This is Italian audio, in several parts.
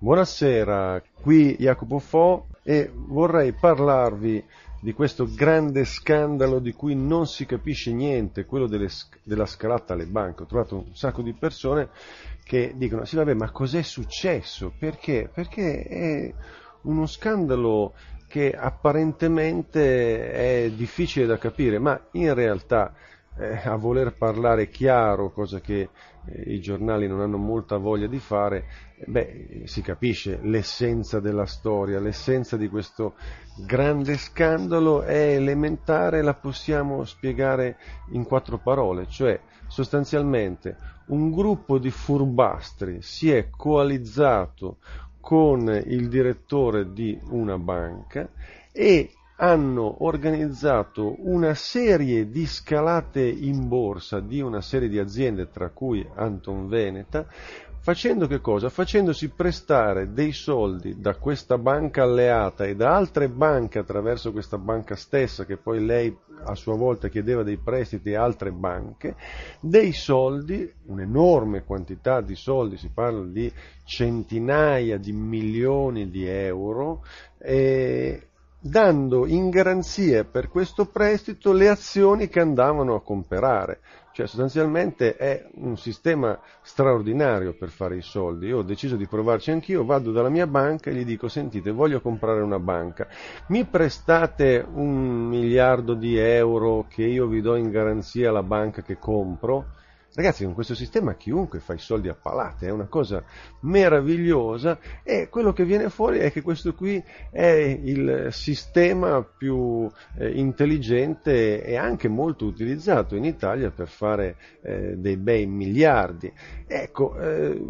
Buonasera, qui Jacopo Fo e vorrei parlarvi di questo grande scandalo di cui non si capisce niente, quello delle, della scalata alle banche. Ho trovato un sacco di persone che dicono, sì vabbè, ma cos'è successo? Perché? Perché è uno scandalo che apparentemente è difficile da capire, ma in realtà eh, a voler parlare chiaro, cosa che eh, i giornali non hanno molta voglia di fare, beh, si capisce l'essenza della storia, l'essenza di questo grande scandalo è elementare, la possiamo spiegare in quattro parole, cioè sostanzialmente un gruppo di furbastri si è coalizzato con il direttore di una banca e hanno organizzato una serie di scalate in borsa di una serie di aziende, tra cui Anton Veneta, facendo che cosa? Facendosi prestare dei soldi da questa banca alleata e da altre banche attraverso questa banca stessa, che poi lei a sua volta chiedeva dei prestiti a altre banche, dei soldi, un'enorme quantità di soldi, si parla di centinaia di milioni di euro, eh, dando in garanzia per questo prestito le azioni che andavano a comprare. Cioè sostanzialmente è un sistema straordinario per fare i soldi. Io ho deciso di provarci anch'io, vado dalla mia banca e gli dico sentite voglio comprare una banca, mi prestate un miliardo di euro che io vi do in garanzia alla banca che compro? Ragazzi, con questo sistema chiunque fa i soldi a palate, è una cosa meravigliosa e quello che viene fuori è che questo qui è il sistema più eh, intelligente e anche molto utilizzato in Italia per fare eh, dei bei miliardi. Ecco, eh,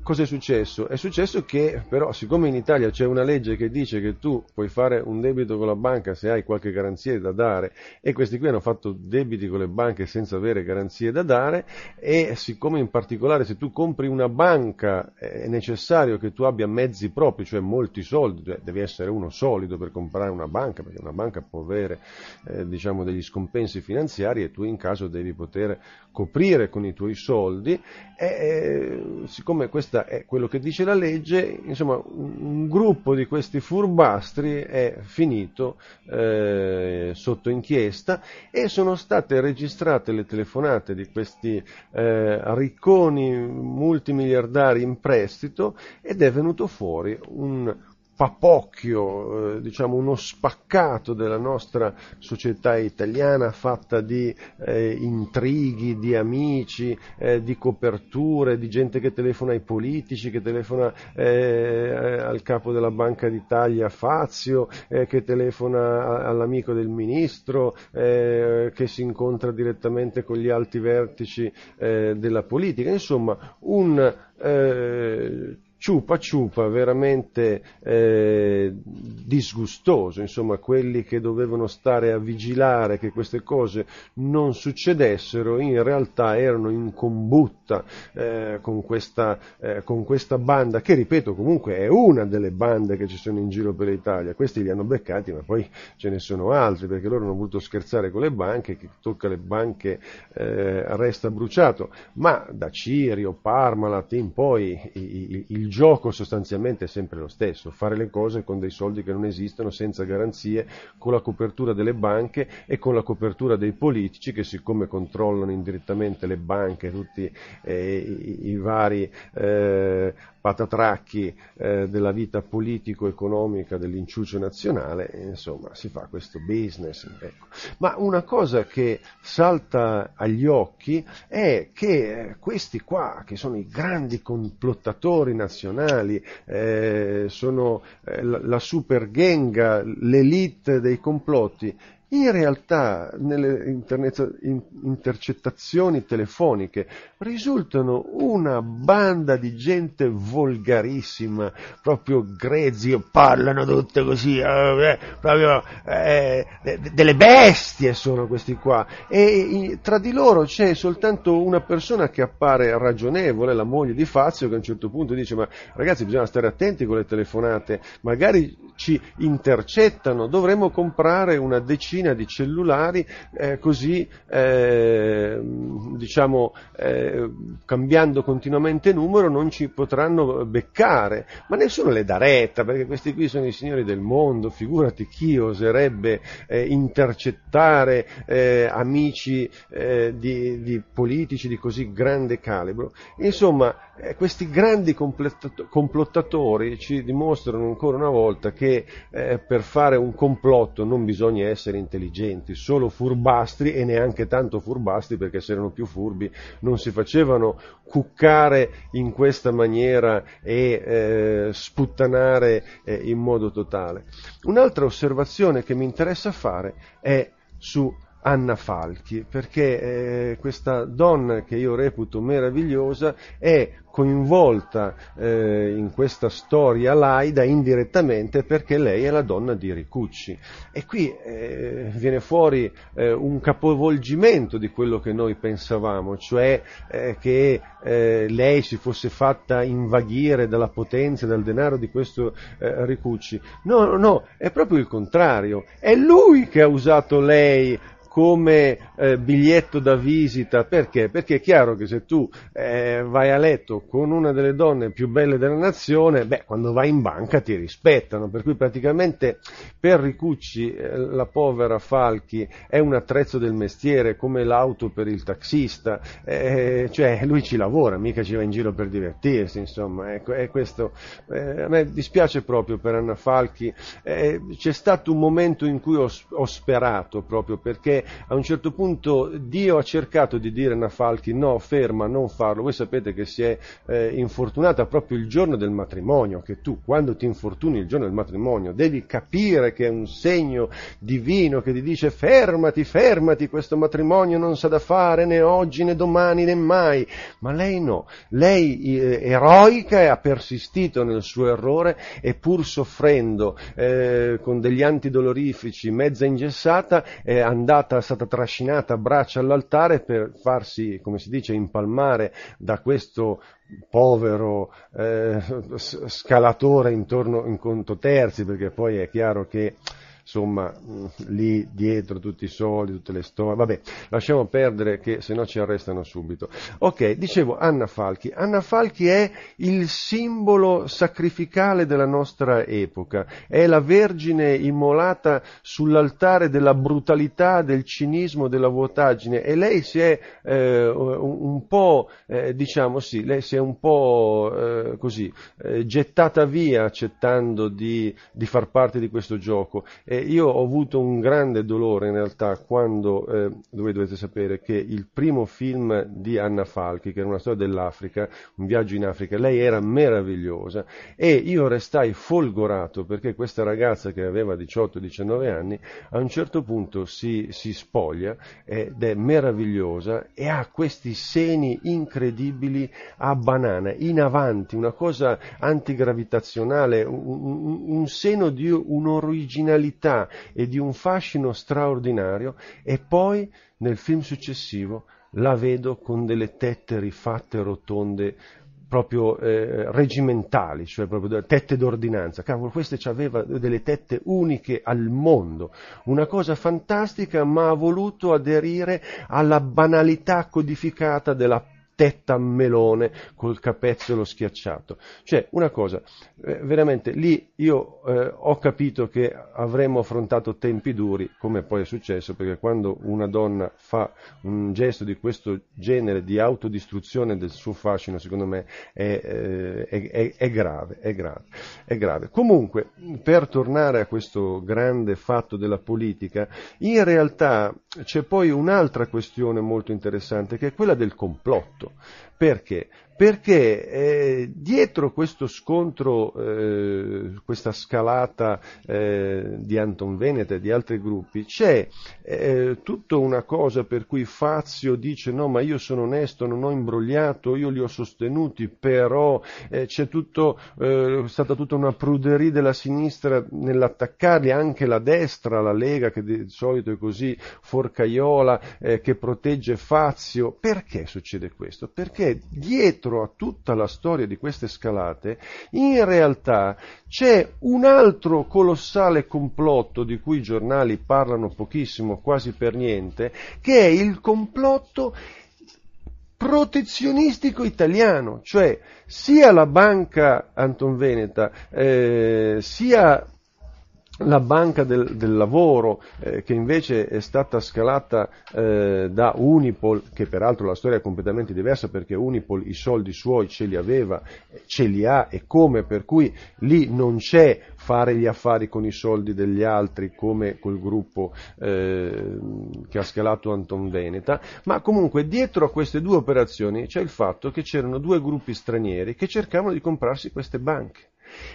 cos'è successo? È successo che però siccome in Italia c'è una legge che dice che tu puoi fare un debito con la banca se hai qualche garanzia da dare e questi qui hanno fatto debiti con le banche senza avere garanzie da dare, e siccome in particolare se tu compri una banca è necessario che tu abbia mezzi propri, cioè molti soldi, cioè devi essere uno solido per comprare una banca, perché una banca può avere eh, diciamo degli scompensi finanziari e tu in caso devi poter coprire con i tuoi soldi, e eh, siccome questo è quello che dice la legge, insomma un, un gruppo di questi furbastri è finito eh, sotto inchiesta e sono state registrate le telefonate di questi eh, ricconi multimiliardari in prestito ed è venuto fuori un papocchio, eh, diciamo uno spaccato della nostra società italiana fatta di eh, intrighi, di amici, eh, di coperture, di gente che telefona ai politici, che telefona eh, al capo della Banca d'Italia Fazio, eh, che telefona all'amico del ministro, che si incontra direttamente con gli alti vertici della politica, insomma un ciupa ciupa veramente eh, disgustoso, insomma quelli che dovevano stare a vigilare che queste cose non succedessero in realtà erano in combutta eh, con, questa, eh, con, questa, banda che ripeto comunque è una delle bande che ci sono in giro per l'Italia, questi li hanno beccati ma poi ce ne sono altri perché loro hanno voluto scherzare con le banche, chi tocca le banche eh, resta bruciato, ma da Cirio, Parmalat in poi il, gioco sostanzialmente è sempre lo stesso, fare le cose con dei soldi che non esistono, senza garanzie, con la copertura delle banche e con la copertura dei politici che siccome controllano indirettamente le banche, tutti eh, i, i, vari eh, patatracchi eh, della vita politico-economica dell'inciucio nazionale, insomma si fa questo business. Ecco. Ma una cosa che salta agli occhi è che questi qua, che sono i grandi complottatori nazionali, eh, sono eh, la, la super gang, l'elite dei complotti, in realtà nelle intercettazioni telefoniche risultano una banda di gente volgarissima, proprio grezzi, parlano tutte così, eh, proprio eh, delle bestie sono questi qua. E tra di loro c'è soltanto una persona che appare ragionevole, la moglie di Fazio, che a un certo punto dice ma ragazzi bisogna stare attenti con le telefonate, magari ci intercettano, dovremmo comprare una decina decina di cellulari, eh, così eh, diciamo eh, cambiando continuamente numero non ci potranno beccare, ma nessuno le dà retta perché questi qui sono i signori del mondo, figurati chi oserebbe eh, intercettare eh, amici eh, di, di, politici di così grande calibro. Insomma, eh, questi grandi complottatori ci dimostrano ancora una volta che eh, per fare un complotto non bisogna essere intelligenti, solo furbastri e neanche tanto furbastri perché se erano più furbi non si facevano cuccare in questa maniera e eh, sputtanare eh, in modo totale. Un'altra osservazione che mi interessa fare è su Anna Falchi, perché eh, questa donna che io reputo meravigliosa è coinvolta eh, in questa storia laida indirettamente perché lei è la donna di Ricucci e qui eh, viene fuori eh, un capovolgimento di quello che noi pensavamo, cioè eh, che eh, lei si fosse fatta invaghire dalla potenza e dal denaro di questo Ricucci. No, no, no, è proprio il contrario, è lui che ha usato lei come eh, biglietto da visita, perché? Perché è chiaro che se tu eh, vai a letto con una delle donne più belle della nazione, beh, quando vai in banca ti rispettano, per cui praticamente per Ricucci eh, la povera Falchi è un attrezzo del mestiere come l'auto per il taxista, eh, cioè lui ci lavora, mica ci va in giro per divertirsi, insomma, ecco, è questo, eh, a me dispiace proprio per Anna Falchi, eh, c'è stato un momento in cui ho, ho sperato proprio perché a un certo punto Dio ha cercato di dire a Nafalchi no, ferma, non farlo. Voi sapete che si è eh, infortunata proprio il giorno del matrimonio, che tu quando ti infortuni il giorno del matrimonio devi capire che è un segno divino che ti dice fermati, fermati, questo matrimonio non sa da fare né oggi né domani né mai. Ma lei no, lei eh, eroica e ha persistito nel suo errore e pur soffrendo eh, con degli antidolorifici, mezza ingessata, è andata è stata trascinata a braccia all'altare per farsi, come si dice, impalmare da questo povero eh, scalatore intorno in conto terzi, perché poi è chiaro che insomma mm, lì dietro tutti i soldi, tutte le storie, vabbè, lasciamo perdere che se no ci arrestano subito. Ok, dicevo Anna Falchi. Anna Falchi è il simbolo sacrificale della nostra epoca, è la Vergine immolata sull'altare della brutalità, del cinismo, della vuotaggine e lei si è eh, un po', eh, diciamo sì, lei si è un po' eh, così eh, gettata via accettando di, di, far parte di questo gioco. E io ho avuto un grande dolore in realtà quando, eh, voi dovete sapere che il primo film di Anna Falchi, che era una storia dell'Africa, un viaggio in Africa, lei era meravigliosa e io restai folgorato perché questa ragazza che aveva 18-19 anni a un certo punto si, si spoglia ed è meravigliosa e ha questi seni incredibili a banana, in avanti, una cosa antigravitazionale, un, un, un seno di un'originalità originalità e di un fascino straordinario e poi nel film successivo la vedo con delle tette rifatte rotonde proprio eh, regimentali, cioè proprio tette d'ordinanza. Cavolo, queste aveva delle tette uniche al mondo, una cosa fantastica, ma ha voluto aderire alla banalità codificata della tetta a melone col capezzolo schiacciato. Cioè, una cosa, eh, veramente lì io eh, ho capito che avremmo affrontato tempi duri, come poi è successo, perché quando una donna fa un gesto di questo genere di autodistruzione del suo fascino, secondo me è, eh, è, è grave, è grave, è grave. Comunque, per tornare a questo grande fatto della politica, in realtà c'è poi un'altra questione molto interessante, che è quella del complotto. Perché? perché eh, dietro questo scontro, eh, questa scalata eh, di Anton Veneta e di altri gruppi, c'è eh, tutta una cosa per cui Fazio dice no ma io sono onesto, non ho imbrogliato, io li ho sostenuti, però eh, c'è tutto, eh, stata tutta una pruderia della sinistra nell'attaccarli, anche la destra, la Lega che di solito è così forcaiola eh, che protegge Fazio. Perché succede questo? Perché dietro a tutta la storia di queste scalate in realtà c'è un altro colossale complotto di cui i giornali parlano pochissimo, quasi per niente, che è il complotto protezionistico italiano, cioè sia la banca Anton Veneta, eh, sia la banca del, del lavoro, eh, che invece è stata scalata eh, da Unipol, che peraltro la storia è completamente diversa perché Unipol i soldi suoi ce li aveva, ce li ha e come, per cui lì non c'è fare gli affari con i soldi degli altri come quel gruppo eh, che ha scalato Anton Veneta, ma comunque dietro a queste due operazioni c'è il fatto che c'erano due gruppi stranieri che cercavano di comprarsi queste banche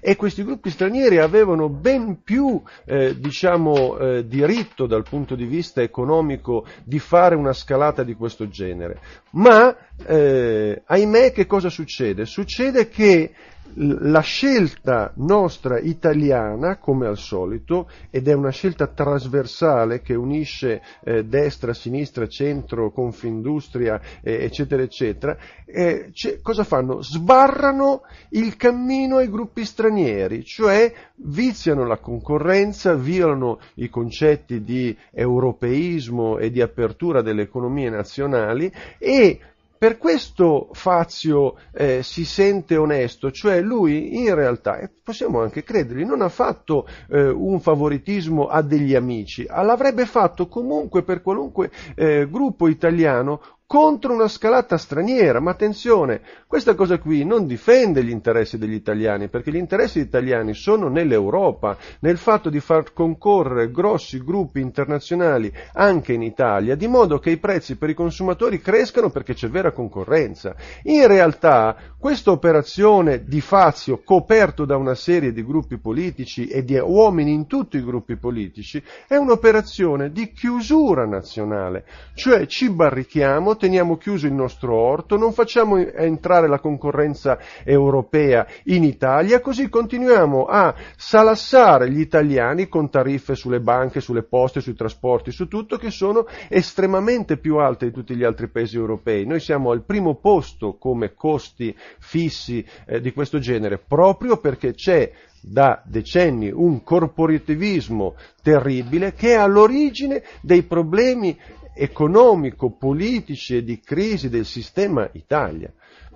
e questi gruppi stranieri avevano ben più eh, diciamo, eh, diritto dal punto di vista economico di fare una scalata di questo genere. Ma eh, ahimè che cosa succede? Succede che la scelta nostra italiana, come al solito, ed è una scelta trasversale che unisce eh, destra, sinistra, centro, confindustria, eh, eccetera, eccetera, eh, cosa fanno? Sbarrano il cammino ai gruppi stranieri, cioè viziano la concorrenza, violano i concetti di europeismo e di apertura delle economie nazionali e per questo Fazio eh, si sente onesto, cioè lui in realtà, e possiamo anche credergli, non ha fatto eh, un favoritismo a degli amici, l'avrebbe fatto comunque per qualunque eh, gruppo italiano contro una scalata straniera. Ma attenzione, questa cosa qui non difende gli interessi degli italiani, perché gli interessi italiani sono nell'Europa, nel fatto di far concorrere grossi gruppi internazionali anche in Italia, di modo che i prezzi per i consumatori crescano perché c'è vera concorrenza. In realtà questa operazione di Fazio, coperto da una serie di gruppi politici e di uomini in tutti i gruppi politici, è un'operazione di chiusura nazionale, cioè ci barrichiamo, teniamo chiuso il nostro orto, non facciamo entrare la concorrenza europea in Italia, così continuiamo a salassare gli italiani con tariffe sulle banche, sulle poste, sui trasporti, su tutto, che sono estremamente più alte di tutti gli altri paesi europei. Noi siamo al primo posto come costi fissi eh, di questo genere, proprio perché c'è da decenni un corporativismo terribile che è all'origine dei problemi economico-politici e di crisi del sistema Italia.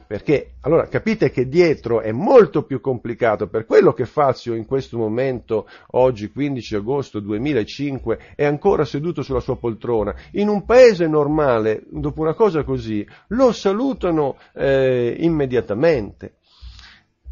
Perché allora capite che dietro è molto più complicato, per quello che Fazio in questo momento, oggi 15 agosto 2005, è ancora seduto sulla sua poltrona. In un paese normale, dopo una cosa così, lo salutano eh, immediatamente.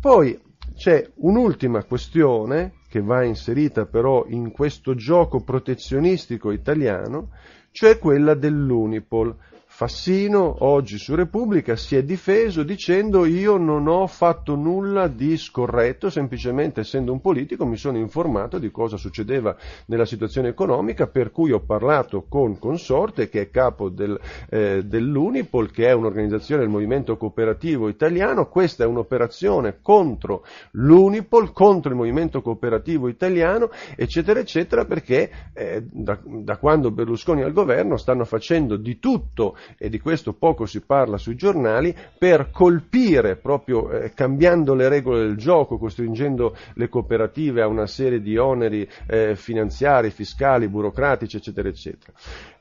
Poi c'è un'ultima questione che va inserita però in questo gioco protezionistico italiano, cioè quella dell'Unipol. Fassino oggi su Repubblica si è difeso dicendo io non ho fatto nulla di scorretto, semplicemente essendo un politico mi sono informato di cosa succedeva nella situazione economica per cui ho parlato con Consorte che è capo del, eh, dell'Unipol che è un'organizzazione del movimento cooperativo italiano, questa è un'operazione contro l'Unipol, contro il movimento cooperativo italiano eccetera eccetera perché eh, da, da quando Berlusconi è al governo stanno facendo di tutto e di questo poco si parla sui giornali, per colpire, proprio eh, cambiando le regole del gioco, costringendo le cooperative a una serie di oneri eh, finanziari, fiscali, burocratici, eccetera, eccetera.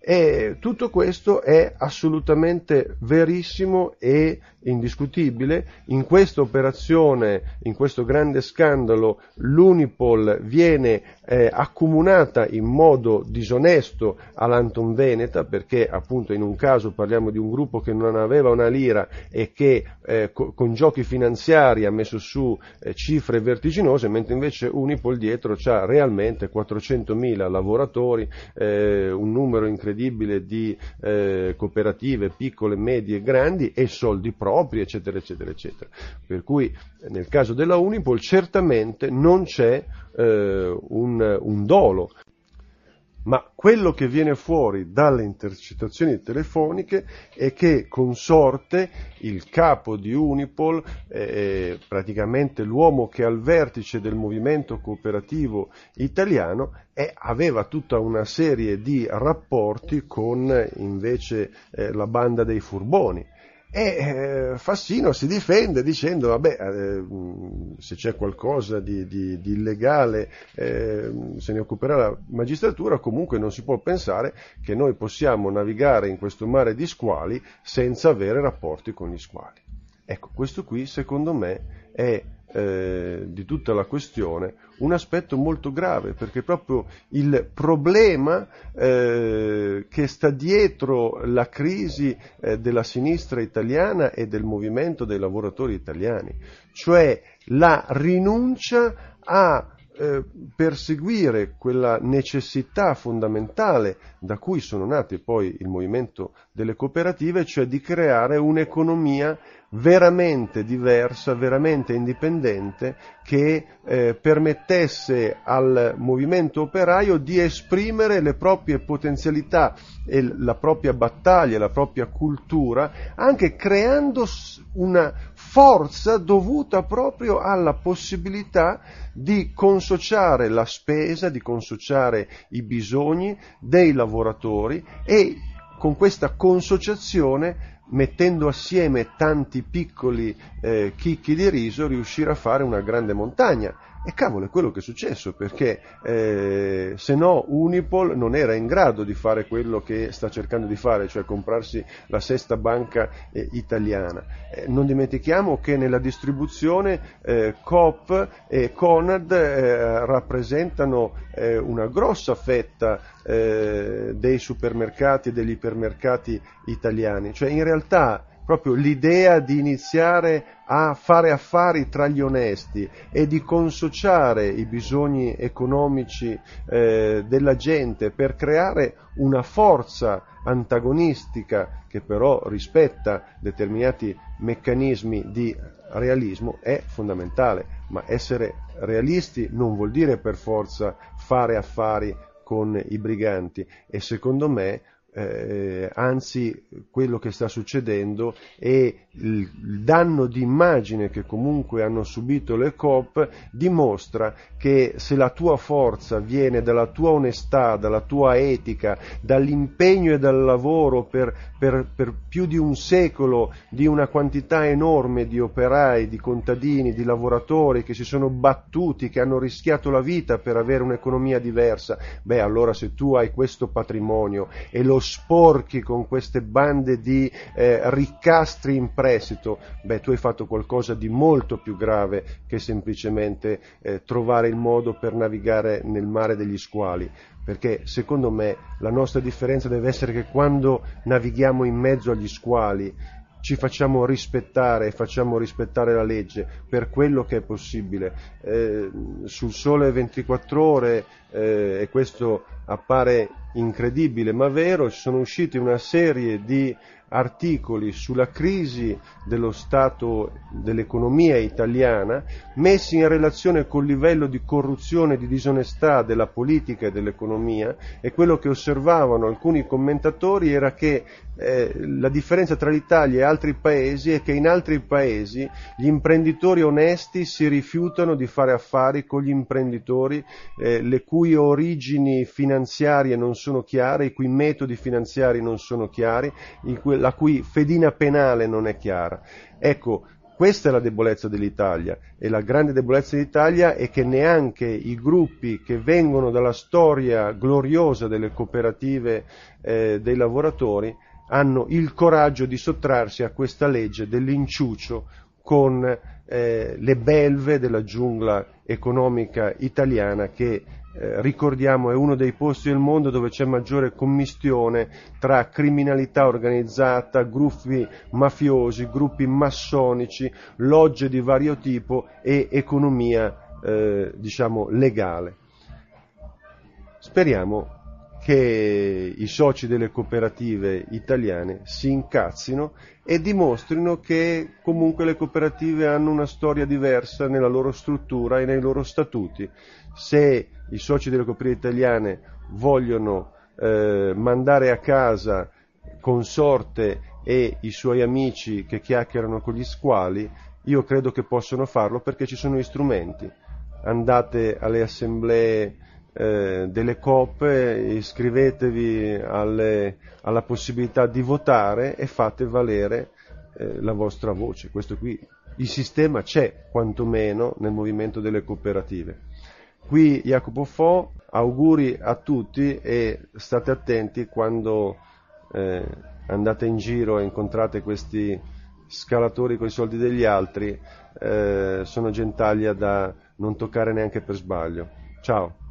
E tutto questo è assolutamente verissimo e indiscutibile. In questa operazione, in questo grande scandalo, l'Unipol viene eh, accomunata in modo disonesto all'Anton Veneta, perché appunto in un caso parliamo di un gruppo che non aveva una lira e che eh, co- con giochi finanziari ha messo su eh, cifre vertiginose, mentre invece Unipol dietro ha realmente 400.000 lavoratori, eh, un numero incredibile di eh, cooperative piccole, medie e grandi e soldi propri, eccetera, eccetera, eccetera. Per cui nel caso della Unipol certamente non c'è eh, un, un dolo ma quello che viene fuori dalle intercettazioni telefoniche è che Consorte, il capo di Unipol, eh, praticamente l'uomo che è al vertice del movimento cooperativo italiano, eh, aveva tutta una serie di rapporti con invece eh, la banda dei furboni e eh, Fassino si difende dicendo, vabbè, eh, se c'è qualcosa di, di, di illegale eh, se ne occuperà la magistratura, comunque non si può pensare che noi possiamo navigare in questo mare di squali senza avere rapporti con gli squali. Ecco, questo qui secondo me è eh, di tutta la questione un aspetto molto grave, perché proprio il problema eh, che sta dietro la crisi eh, della sinistra italiana e del movimento dei lavoratori italiani, cioè la rinuncia a eh, perseguire quella necessità fondamentale da cui sono nati poi il movimento delle cooperative, cioè di creare un'economia veramente diversa, veramente indipendente, che eh, permettesse al movimento operaio di esprimere le proprie potenzialità e la propria battaglia, la propria cultura, anche creando una forza dovuta proprio alla possibilità di consociare la spesa, di consociare i bisogni dei lavoratori e con questa consociazione mettendo assieme tanti piccoli eh, chicchi di riso, riuscire a fare una grande montagna. E cavolo, è quello che è successo, perché eh, se no Unipol non era in grado di fare quello che sta cercando di fare, cioè comprarsi la sesta banca eh, italiana. Eh, non dimentichiamo che nella distribuzione eh, Coop e Conad eh, rappresentano eh, una grossa fetta dei supermercati e degli ipermercati italiani, cioè in realtà proprio l'idea di iniziare a fare affari tra gli onesti e di consociare i bisogni economici eh, della gente per creare una forza antagonistica che però rispetta determinati meccanismi di realismo è fondamentale, ma essere realisti non vuol dire per forza fare affari con i briganti e secondo me eh, anzi quello che sta succedendo è il, danno di immagine che comunque hanno subito le COP dimostra che se la tua forza viene dalla tua onestà, dalla tua etica, dall'impegno e dal lavoro per, per, per più di un secolo di una quantità enorme di operai, di contadini, di lavoratori che si sono battuti, che hanno rischiato la vita per avere un'economia diversa, beh allora se tu hai questo patrimonio e lo sporchi con queste bande di eh, ricastri in prestito, beh tu hai fatto qualcosa di molto più grave che semplicemente eh, trovare il modo per navigare nel mare degli squali perché secondo me la nostra differenza deve essere che quando navighiamo in mezzo agli squali ci facciamo rispettare e facciamo rispettare la legge per quello che è possibile. Eh, sul sole 24 ore, eh, e questo appare incredibile ma vero, sono uscite una serie di articoli sulla crisi dello stato dell'economia italiana messi in relazione col livello di corruzione e di disonestà della politica e dell'economia e quello che osservavano alcuni commentatori era che eh, la differenza tra l'Italia e altri paesi è che in altri paesi gli imprenditori onesti si rifiutano di fare affari con gli imprenditori eh, le cui origini finanziarie non sono chiare, i cui metodi finanziari non sono chiari, cui, la cui fedina penale non è chiara. Ecco, questa è la debolezza dell'Italia e la grande debolezza dell'Italia è che neanche i gruppi che vengono dalla storia gloriosa delle cooperative eh, dei lavoratori hanno il coraggio di sottrarsi a questa legge dell'inciucio con eh, le belve della giungla economica italiana che eh, ricordiamo è uno dei posti del mondo dove c'è maggiore commistione tra criminalità organizzata, gruppi mafiosi, gruppi massonici, logge di vario tipo e economia eh, diciamo legale. Speriamo che i soci delle cooperative italiane si incazzino e dimostrino che comunque le cooperative hanno una storia diversa nella loro struttura e nei loro statuti. Se i soci delle cooperative italiane vogliono eh, mandare a casa consorte e i suoi amici che chiacchierano con gli squali, io credo che possono farlo perché ci sono gli strumenti. Andate alle assemblee eh, delle coppe, iscrivetevi alle, alla possibilità di votare e fate valere eh, la vostra voce. Questo qui, il sistema c'è quantomeno nel movimento delle cooperative. Qui Jacopo Fo, auguri a tutti e state attenti quando eh, andate in giro e incontrate questi scalatori con i soldi degli altri, eh, sono gentaglia da non toccare neanche per sbaglio. Ciao.